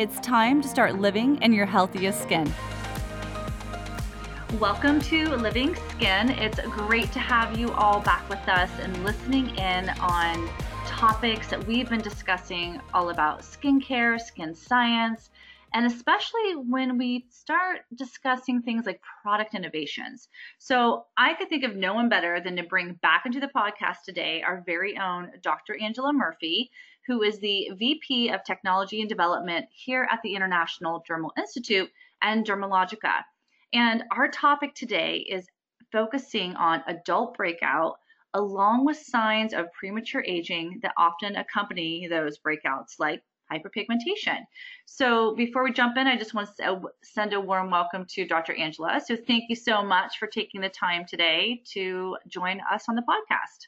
It's time to start living in your healthiest skin. Welcome to Living Skin. It's great to have you all back with us and listening in on topics that we've been discussing all about skincare, skin science, and especially when we start discussing things like product innovations. So, I could think of no one better than to bring back into the podcast today our very own Dr. Angela Murphy who is the VP of Technology and Development here at the International Dermal Institute and Dermalogica. And our topic today is focusing on adult breakout along with signs of premature aging that often accompany those breakouts, like hyperpigmentation. So before we jump in, I just want to send a warm welcome to Dr. Angela. So thank you so much for taking the time today to join us on the podcast.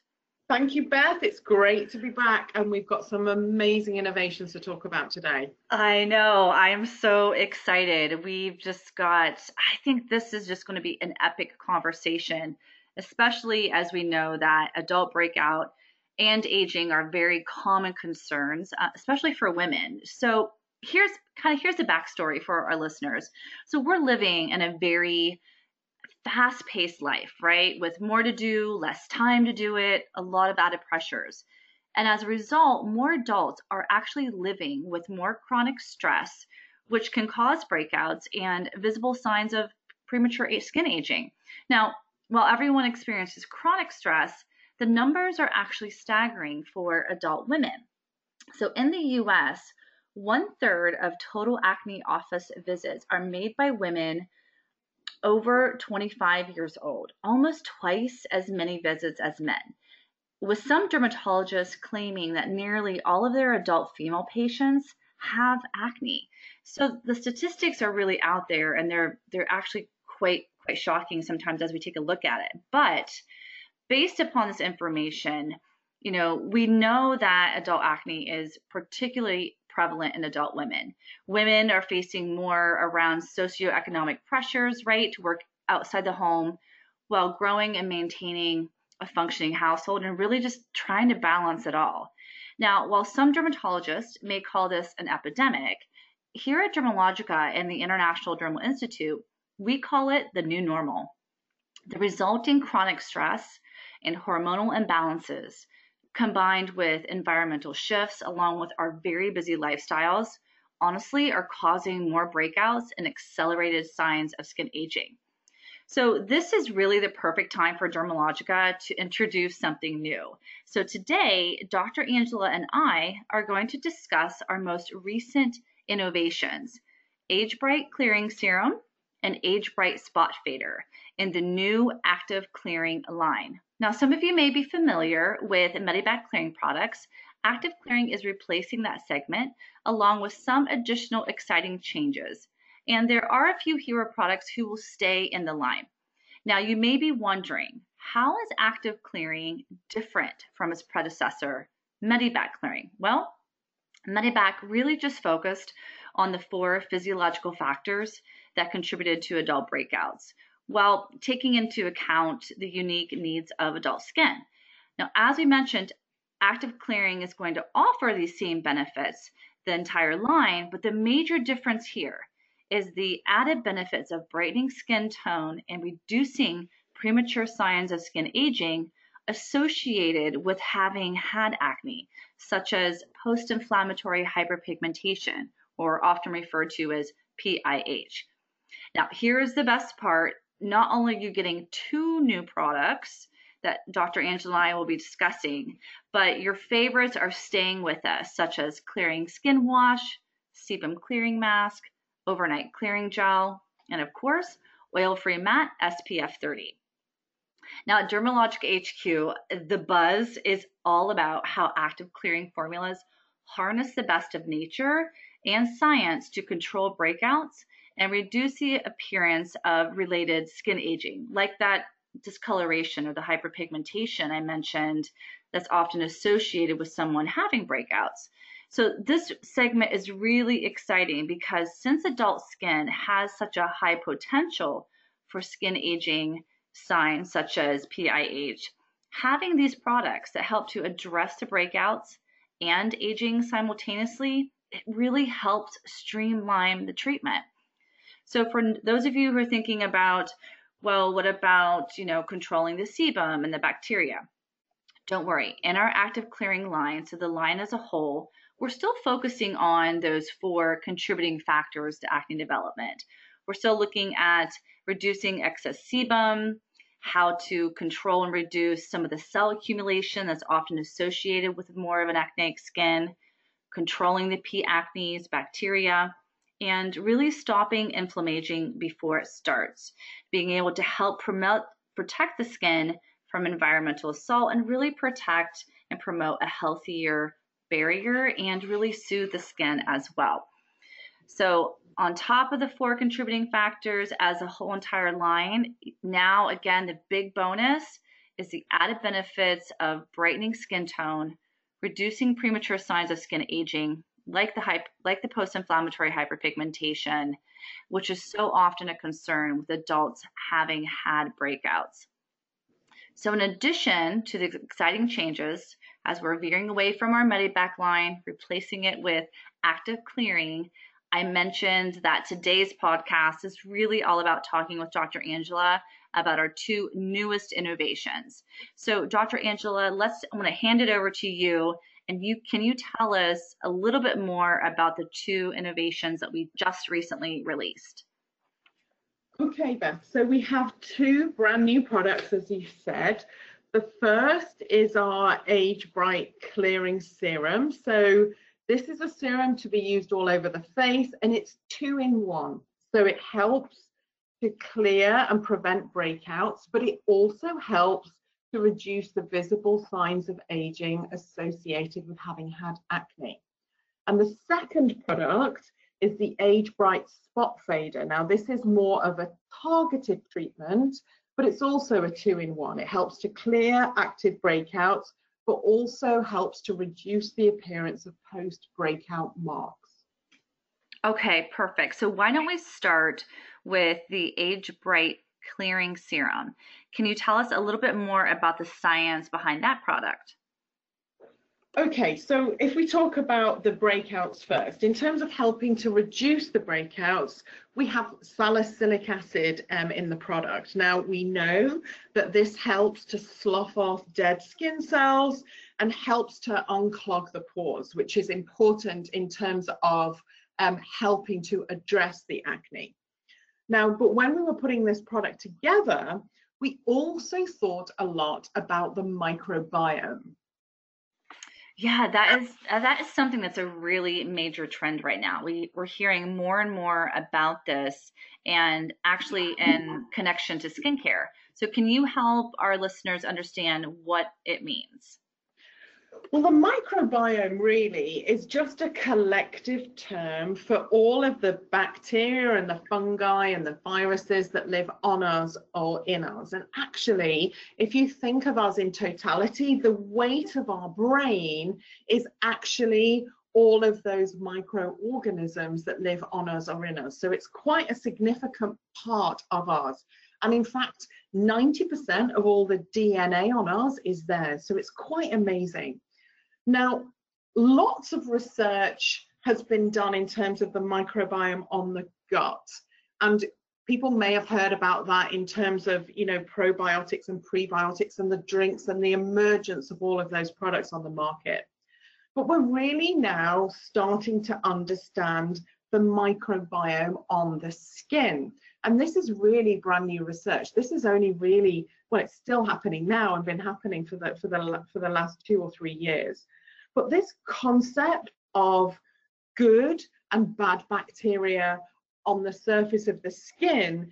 Thank you, Beth. It's great to be back, and we've got some amazing innovations to talk about today. I know. I'm so excited. We've just got, I think this is just going to be an epic conversation, especially as we know that adult breakout and aging are very common concerns, uh, especially for women. So, here's kind of here's the backstory for our listeners. So, we're living in a very fast paced life, right? With more to do, less time to do it, a lot of added pressures. And as a result, more adults are actually living with more chronic stress, which can cause breakouts and visible signs of premature skin aging. Now, while everyone experiences chronic stress, the numbers are actually staggering for adult women. So in the US, one third of total acne office visits are made by women over 25 years old, almost twice as many visits as men, with some dermatologists claiming that nearly all of their adult female patients have acne. So the statistics are really out there and they're they're actually quite quite shocking sometimes as we take a look at it. But based upon this information, you know, we know that adult acne is particularly prevalent in adult women. Women are facing more around socioeconomic pressures, right, to work outside the home while growing and maintaining a functioning household and really just trying to balance it all. Now, while some dermatologists may call this an epidemic, here at Dermalogica and the International Dermal Institute, we call it the new normal. The resulting chronic stress and hormonal imbalances combined with environmental shifts, along with our very busy lifestyles, honestly are causing more breakouts and accelerated signs of skin aging. So, this is really the perfect time for Dermalogica to introduce something new. So, today, Dr. Angela and I are going to discuss our most recent innovations Age Bright Clearing Serum and Age Bright Spot Fader in the new Active Clearing line. Now, some of you may be familiar with Medibac clearing products. Active clearing is replacing that segment along with some additional exciting changes. And there are a few hero products who will stay in the line. Now, you may be wondering, how is active clearing different from its predecessor, Medibac clearing? Well, Medibac really just focused on the four physiological factors that contributed to adult breakouts, while taking into account the unique needs of adult skin. Now, as we mentioned, active clearing is going to offer these same benefits the entire line, but the major difference here is the added benefits of brightening skin tone and reducing premature signs of skin aging associated with having had acne, such as post inflammatory hyperpigmentation, or often referred to as PIH. Now, here's the best part not only are you getting two new products that Dr. Angela and I will be discussing, but your favorites are staying with us, such as clearing skin wash, sebum clearing mask, overnight clearing gel, and of course, oil-free matte SPF 30. Now at Dermalogica HQ, the buzz is all about how active clearing formulas harness the best of nature and science to control breakouts and reduce the appearance of related skin aging, like that discoloration or the hyperpigmentation I mentioned that's often associated with someone having breakouts. So this segment is really exciting because since adult skin has such a high potential for skin aging signs such as PIH, having these products that help to address the breakouts and aging simultaneously, it really helps streamline the treatment. So for those of you who are thinking about, well, what about, you know, controlling the sebum and the bacteria? Don't worry, in our active clearing line, so the line as a whole, we're still focusing on those four contributing factors to acne development. We're still looking at reducing excess sebum, how to control and reduce some of the cell accumulation that's often associated with more of an acneic skin, controlling the P. acnes bacteria, and really stopping inflammation before it starts, being able to help promote, protect the skin from environmental assault and really protect and promote a healthier barrier and really soothe the skin as well. So on top of the four contributing factors as a whole entire line, now again, the big bonus is the added benefits of brightening skin tone, reducing premature signs of skin aging, like the hype, like the post-inflammatory hyperpigmentation, which is so often a concern with adults having had breakouts. So in addition to the exciting changes, as we're veering away from our Medibac line, replacing it with active clearing, I mentioned that today's podcast is really all about talking with Dr. Angela about our two newest innovations. So, Dr. Angela, let's I'm going to hand it over to you and you can you tell us a little bit more about the two innovations that we just recently released? Okay, Beth. So we have two brand new products, as you said. The first is our Age Bright Clearing Serum. So this is a serum to be used all over the face and it's two in one. So it helps to clear and prevent breakouts, but it also helps to reduce the visible signs of aging associated with having had acne. And the second product is the Age Bright Spot Fader. Now, this is more of a targeted treatment but it's also a two in one. It helps to clear active breakouts, but also helps to reduce the appearance of post breakout marks. Okay, perfect. So why don't we start with the Age Bright Clearing Serum? Can you tell us a little bit more about the science behind that product? Okay, so if we talk about the breakouts first, in terms of helping to reduce the breakouts, we have salicylic acid um, in the product. Now, we know that this helps to slough off dead skin cells and helps to unclog the pores, which is important in terms of um, helping to address the acne. Now, but when we were putting this product together, we also thought a lot about the microbiome. Yeah, that is uh, that is something that's a really major trend right now. We we're hearing more and more about this and actually in connection to skincare. So can you help our listeners understand what it means? Well, the microbiome really is just a collective term for all of the bacteria and the fungi and the viruses that live on us or in us. And actually, if you think of us in totality, the weight of our brain is actually all of those microorganisms that live on us or in us. So it's quite a significant part of us. And in fact, 90% of all the DNA on us is there. So it's quite amazing. Now, lots of research has been done in terms of the microbiome on the gut. And people may have heard about that in terms of, you know, probiotics and prebiotics and the drinks and the emergence of all of those products on the market. But we're really now starting to understand the microbiome on the skin. And this is really brand new research. This is only really, well, it's still happening now and been happening for the, for the, for the last two or three years. But this concept of good and bad bacteria on the surface of the skin,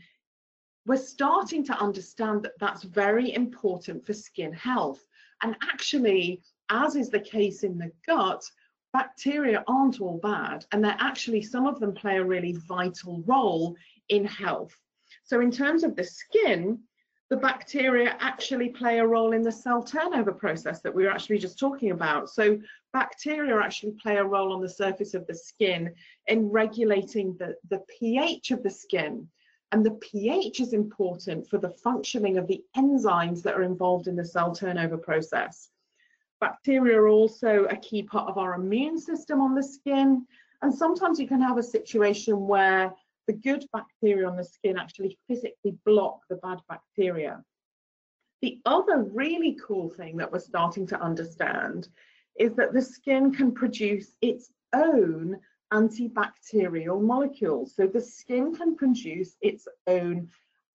we're starting to understand that that's very important for skin health. And actually, as is the case in the gut, bacteria aren't all bad, and they're actually, some of them play a really vital role in health. So in terms of the skin, the bacteria actually play a role in the cell turnover process that we were actually just talking about. So bacteria actually play a role on the surface of the skin in regulating the, the pH of the skin. And the pH is important for the functioning of the enzymes that are involved in the cell turnover process. Bacteria are also a key part of our immune system on the skin. And sometimes you can have a situation where the good bacteria on the skin actually physically block the bad bacteria. The other really cool thing that we're starting to understand is that the skin can produce its own antibacterial molecules. So the skin can produce its own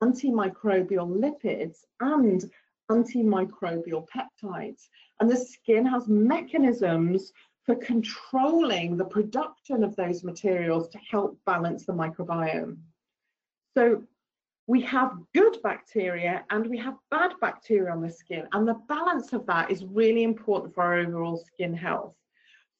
antimicrobial lipids and antimicrobial peptides. And the skin has mechanisms for controlling the production of those materials to help balance the microbiome. So we have good bacteria and we have bad bacteria on the skin, and the balance of that is really important for our overall skin health.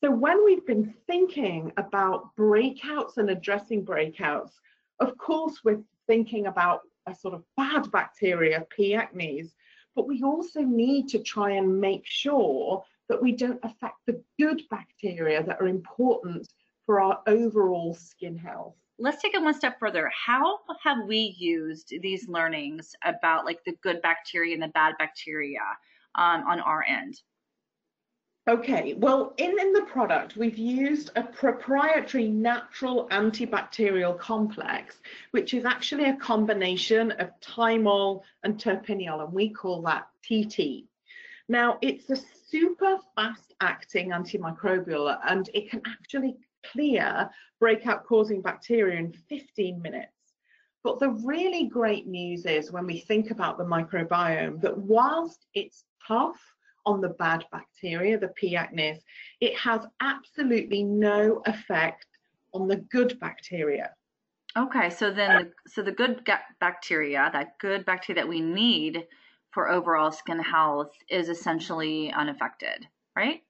So when we've been thinking about breakouts and addressing breakouts, of course, we're thinking about a sort of bad bacteria, P. acnes, but we also need to try and make sure that we don't affect the good bacteria that are important for our overall skin health. Let's take it one step further. How have we used these learnings about like the good bacteria and the bad bacteria um, on our end? Okay, well, in, in the product, we've used a proprietary natural antibacterial complex, which is actually a combination of thymol and terpineol, and we call that TT. Now, it's a super fast acting antimicrobial and it can actually clear breakout causing bacteria in 15 minutes. But the really great news is when we think about the microbiome that whilst it's tough on the bad bacteria, the P. acnes, it has absolutely no effect on the good bacteria. Okay, so then, the, so the good bacteria, that good bacteria that we need for overall skin health is essentially unaffected, right?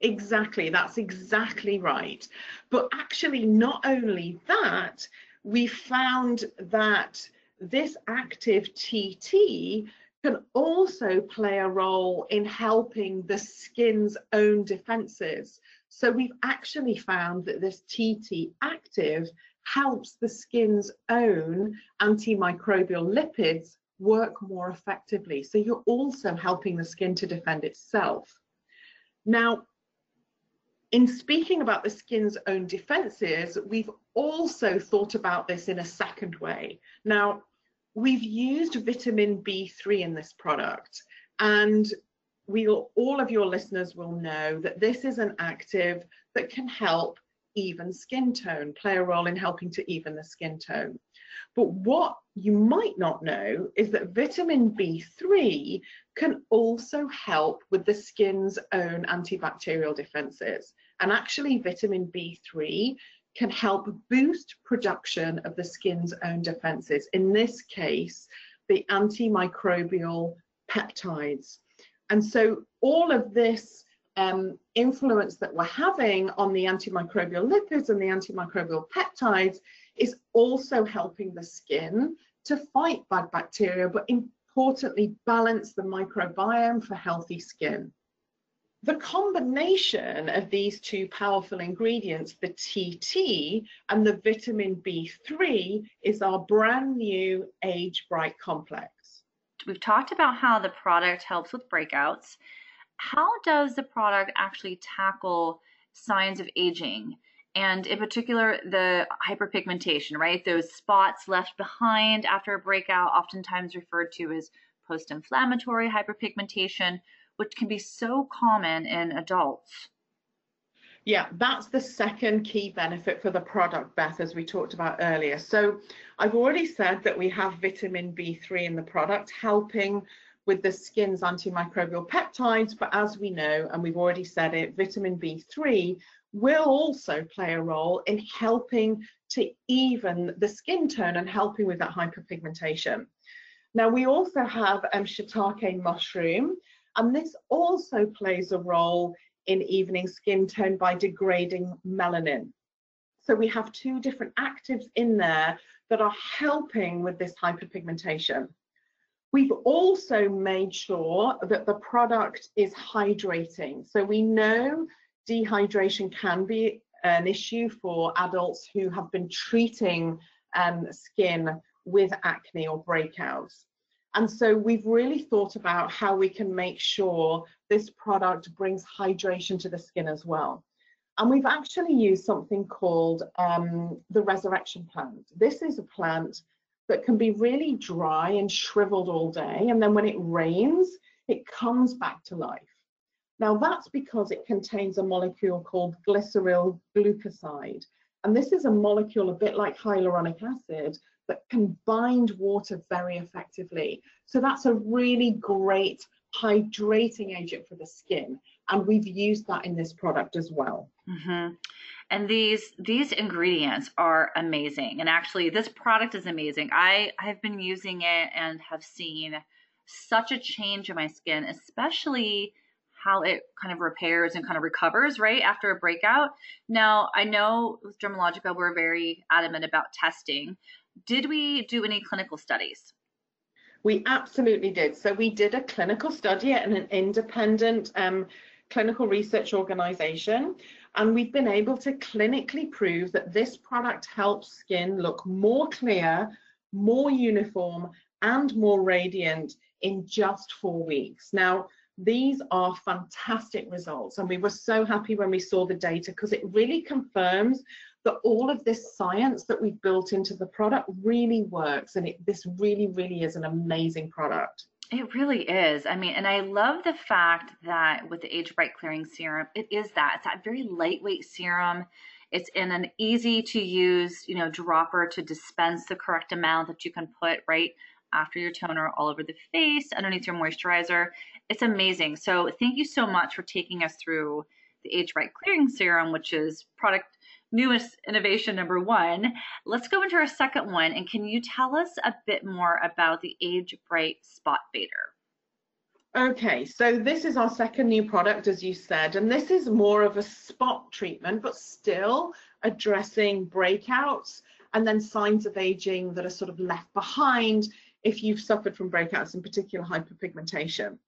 Exactly, that's exactly right. But actually, not only that, we found that this active TT can also play a role in helping the skin's own defenses. So we've actually found that this TT active helps the skin's own antimicrobial lipids work more effectively. So you're also helping the skin to defend itself. Now, in speaking about the skin's own defenses, we've also thought about this in a second way. Now, we've used vitamin B3 in this product, and we'll, all of your listeners will know that this is an active that can help even skin tone, play a role in helping to even the skin tone. But what you might not know is that vitamin B3 can also help with the skin's own antibacterial defenses. And actually, vitamin B3 can help boost production of the skin's own defenses. In this case, the antimicrobial peptides. And so all of this um, influence that we're having on the antimicrobial lipids and the antimicrobial peptides is also helping the skin to fight bad bacteria, but importantly, balance the microbiome for healthy skin. The combination of these two powerful ingredients, the TT and the vitamin B3, is our brand new Age Bright complex. We've talked about how the product helps with breakouts how does the product actually tackle signs of aging? And in particular, the hyperpigmentation, right? Those spots left behind after a breakout, oftentimes referred to as post inflammatory hyperpigmentation, which can be so common in adults. Yeah, that's the second key benefit for the product, Beth, as we talked about earlier. So I've already said that we have vitamin B3 in the product, helping with the skin's antimicrobial peptides, but as we know, and we've already said it, vitamin B3 will also play a role in helping to even the skin tone and helping with that hyperpigmentation. Now we also have um, shiitake mushroom, and this also plays a role in evening skin tone by degrading melanin. So we have two different actives in there that are helping with this hyperpigmentation. We've also made sure that the product is hydrating. So we know dehydration can be an issue for adults who have been treating um, skin with acne or breakouts. And so we've really thought about how we can make sure this product brings hydration to the skin as well. And we've actually used something called um, the resurrection plant. This is a plant that can be really dry and shriveled all day. And then when it rains, it comes back to life. Now that's because it contains a molecule called glyceryl glucoside. And this is a molecule a bit like hyaluronic acid that can bind water very effectively. So that's a really great hydrating agent for the skin. And we've used that in this product as well. Mm-hmm. And these these ingredients are amazing. And actually, this product is amazing. I I've been using it and have seen such a change in my skin, especially how it kind of repairs and kind of recovers right after a breakout. Now, I know with Dermalogica, we're very adamant about testing. Did we do any clinical studies? We absolutely did. So we did a clinical study at an independent um, clinical research organization, and we've been able to clinically prove that this product helps skin look more clear, more uniform, and more radiant in just four weeks. Now, these are fantastic results, and we were so happy when we saw the data because it really confirms that all of this science that we've built into the product really works, and it, this really, really is an amazing product. It really is. I mean, and I love the fact that with the Age Bright Clearing Serum, it is that. It's that very lightweight serum. It's in an easy to use, you know, dropper to dispense the correct amount that you can put right after your toner all over the face, underneath your moisturizer. It's amazing. So thank you so much for taking us through the Age Bright Clearing Serum, which is product newest innovation number one. Let's go into our second one. And can you tell us a bit more about the Age Bright Spot Fader? Okay, so this is our second new product, as you said, and this is more of a spot treatment, but still addressing breakouts and then signs of aging that are sort of left behind if you've suffered from breakouts, in particular hyperpigmentation.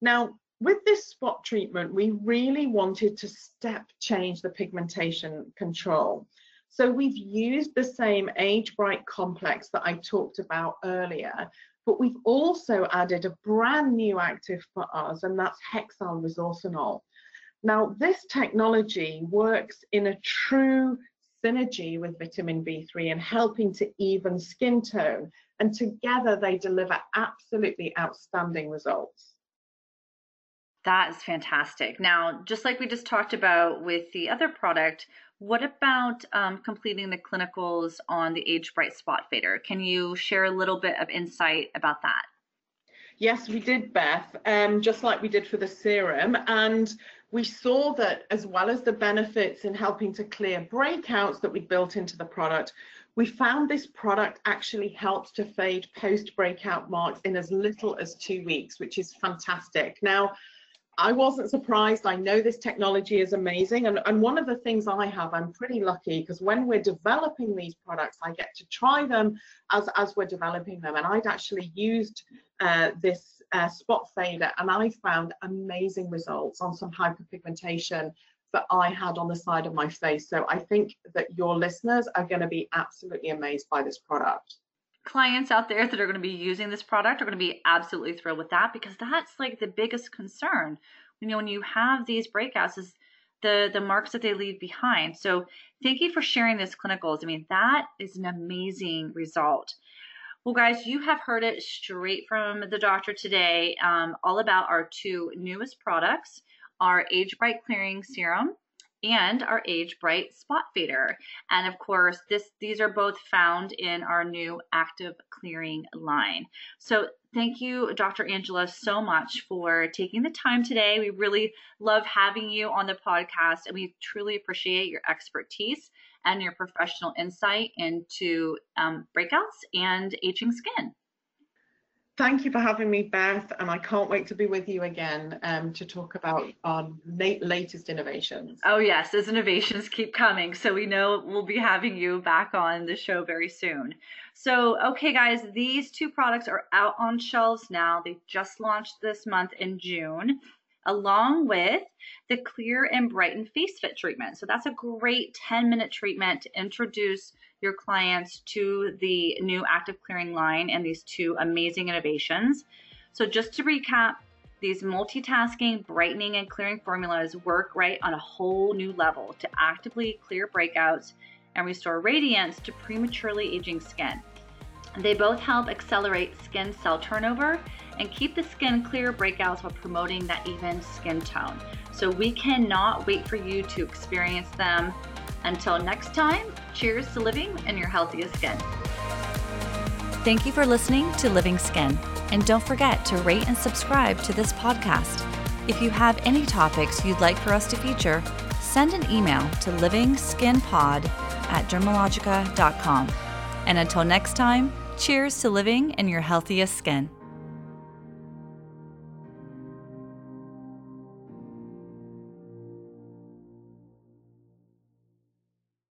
Now, with this spot treatment, we really wanted to step change the pigmentation control. So we've used the same Age Bright complex that I talked about earlier, but we've also added a brand new active for us, and that's hexyl resorcinol. Now, this technology works in a true synergy with vitamin B3 and helping to even skin tone, and together they deliver absolutely outstanding results. That is fantastic. Now, just like we just talked about with the other product, what about um, completing the clinicals on the Age Bright Spot Fader? Can you share a little bit of insight about that? Yes, we did, Beth, um, just like we did for the serum. And we saw that as well as the benefits in helping to clear breakouts that we built into the product, we found this product actually helps to fade post breakout marks in as little as two weeks, which is fantastic. Now, I wasn't surprised. I know this technology is amazing. And, and one of the things I have, I'm pretty lucky because when we're developing these products, I get to try them as, as we're developing them. And I'd actually used uh, this uh, spot fader and I found amazing results on some hyperpigmentation that I had on the side of my face. So I think that your listeners are going to be absolutely amazed by this product clients out there that are going to be using this product are going to be absolutely thrilled with that because that's like the biggest concern. You know, when you have these breakouts is the the marks that they leave behind. So thank you for sharing this clinicals. I mean, that is an amazing result. Well, guys, you have heard it straight from the doctor today, um, all about our two newest products, our Age Bright Clearing Serum and our Age Bright Spot Fader. And of course, this these are both found in our new Active Clearing line. So thank you, Dr. Angela, so much for taking the time today. We really love having you on the podcast, and we truly appreciate your expertise and your professional insight into um, breakouts and aging skin. Thank you for having me, Beth, and I can't wait to be with you again um, to talk about our latest innovations. Oh, yes, those innovations keep coming. So we know we'll be having you back on the show very soon. So, okay, guys, these two products are out on shelves now. They just launched this month in June along with the Clear and Brighten Face Fit treatment. So that's a great 10 minute treatment to introduce your clients to the new active clearing line and these two amazing innovations. So just to recap, these multitasking, brightening, and clearing formulas work right on a whole new level to actively clear breakouts and restore radiance to prematurely aging skin. They both help accelerate skin cell turnover and keep the skin clear breakouts while promoting that even skin tone. So we cannot wait for you to experience them. Until next time, cheers to living in your healthiest skin. Thank you for listening to Living Skin. And don't forget to rate and subscribe to this podcast. If you have any topics you'd like for us to feature, send an email to livingskinpod at dermalogica.com. And until next time, cheers to living in your healthiest skin.